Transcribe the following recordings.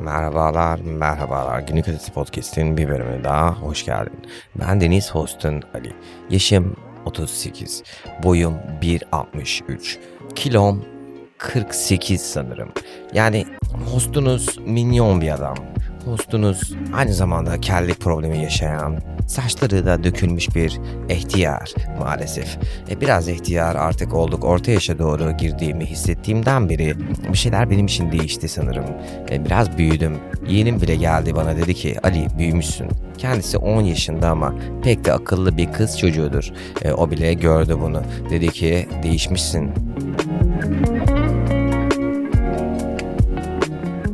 Merhabalar, merhabalar. Günlük Ötesi Podcast'in bir bölümüne daha hoş geldin. Ben Deniz Host'un Ali. Yaşım 38, boyum 1.63, kilom 48 sanırım. Yani hostunuz minyon bir adam. Hostunuz aynı zamanda kellik problemi yaşayan, saçları da dökülmüş bir ihtiyar maalesef. E, biraz ihtiyar artık olduk. Orta yaşa doğru girdiğimi hissettiğimden beri bir şeyler benim için değişti sanırım. E, biraz büyüdüm. Yeğenim bile geldi bana dedi ki Ali büyümüşsün. Kendisi 10 yaşında ama pek de akıllı bir kız çocuğudur. E, o bile gördü bunu. Dedi ki değişmişsin.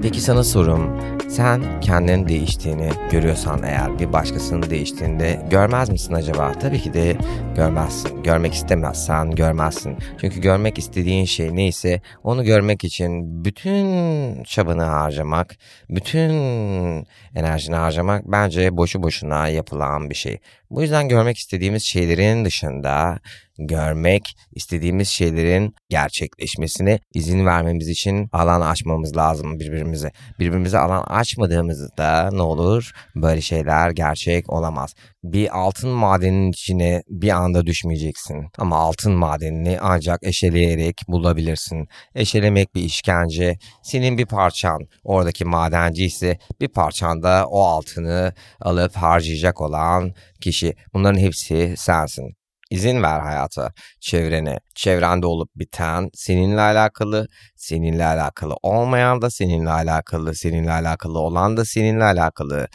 Peki sana sorum. Sen kendinin değiştiğini görüyorsan eğer bir başkasının değiştiğinde görmez misin acaba? Tabii ki de görmezsin. Görmek istemezsen görmezsin. Çünkü görmek istediğin şey neyse onu görmek için bütün çabanı harcamak, bütün enerjini harcamak bence boşu boşuna yapılan bir şey. Bu yüzden görmek istediğimiz şeylerin dışında görmek istediğimiz şeylerin gerçekleşmesine izin vermemiz için alan açmamız lazım birbirimize. Birbirimize alan açmadığımızda ne olur? Böyle şeyler gerçek olamaz. Bir altın madeninin içine bir anda düşmeyeceksin. Ama altın madenini ancak eşeleyerek bulabilirsin. Eşelemek bir işkence. Senin bir parçan oradaki madenci ise bir parçan da o altını alıp harcayacak olan kişi. Bunların hepsi sensin. İzin ver hayata, çevrene, çevrende olup biten seninle alakalı, seninle alakalı olmayan da seninle alakalı, seninle alakalı olan da seninle alakalı.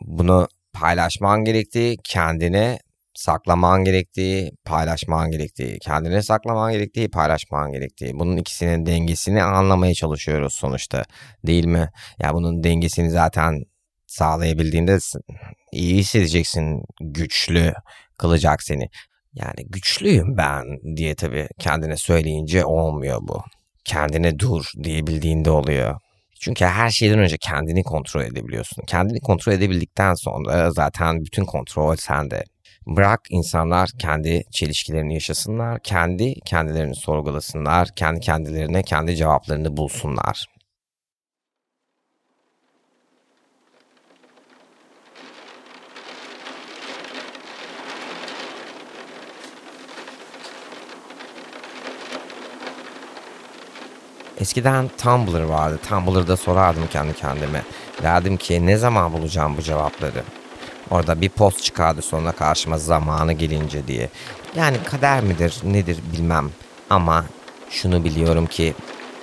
Bunu paylaşman gerektiği, kendine saklaman gerektiği, paylaşman gerektiği, kendine saklaman gerektiği, paylaşman gerektiği. Bunun ikisinin dengesini anlamaya çalışıyoruz sonuçta. Değil mi? Ya bunun dengesini zaten sağlayabildiğinde iyi hissedeceksin, güçlü kılacak seni. Yani güçlüyüm ben diye tabii kendine söyleyince olmuyor bu. Kendine dur diyebildiğinde oluyor. Çünkü her şeyden önce kendini kontrol edebiliyorsun. Kendini kontrol edebildikten sonra zaten bütün kontrol sende. Bırak insanlar kendi çelişkilerini yaşasınlar, kendi kendilerini sorgulasınlar, kendi kendilerine kendi cevaplarını bulsunlar. Eskiden Tumblr vardı. Tumblr'da sorardım kendi kendime. Derdim ki ne zaman bulacağım bu cevapları? Orada bir post çıkardı sonra karşıma zamanı gelince diye. Yani kader midir nedir bilmem. Ama şunu biliyorum ki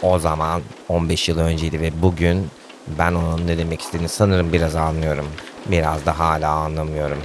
o zaman 15 yıl önceydi ve bugün ben onun ne demek istediğini sanırım biraz anlıyorum. Biraz da hala anlamıyorum.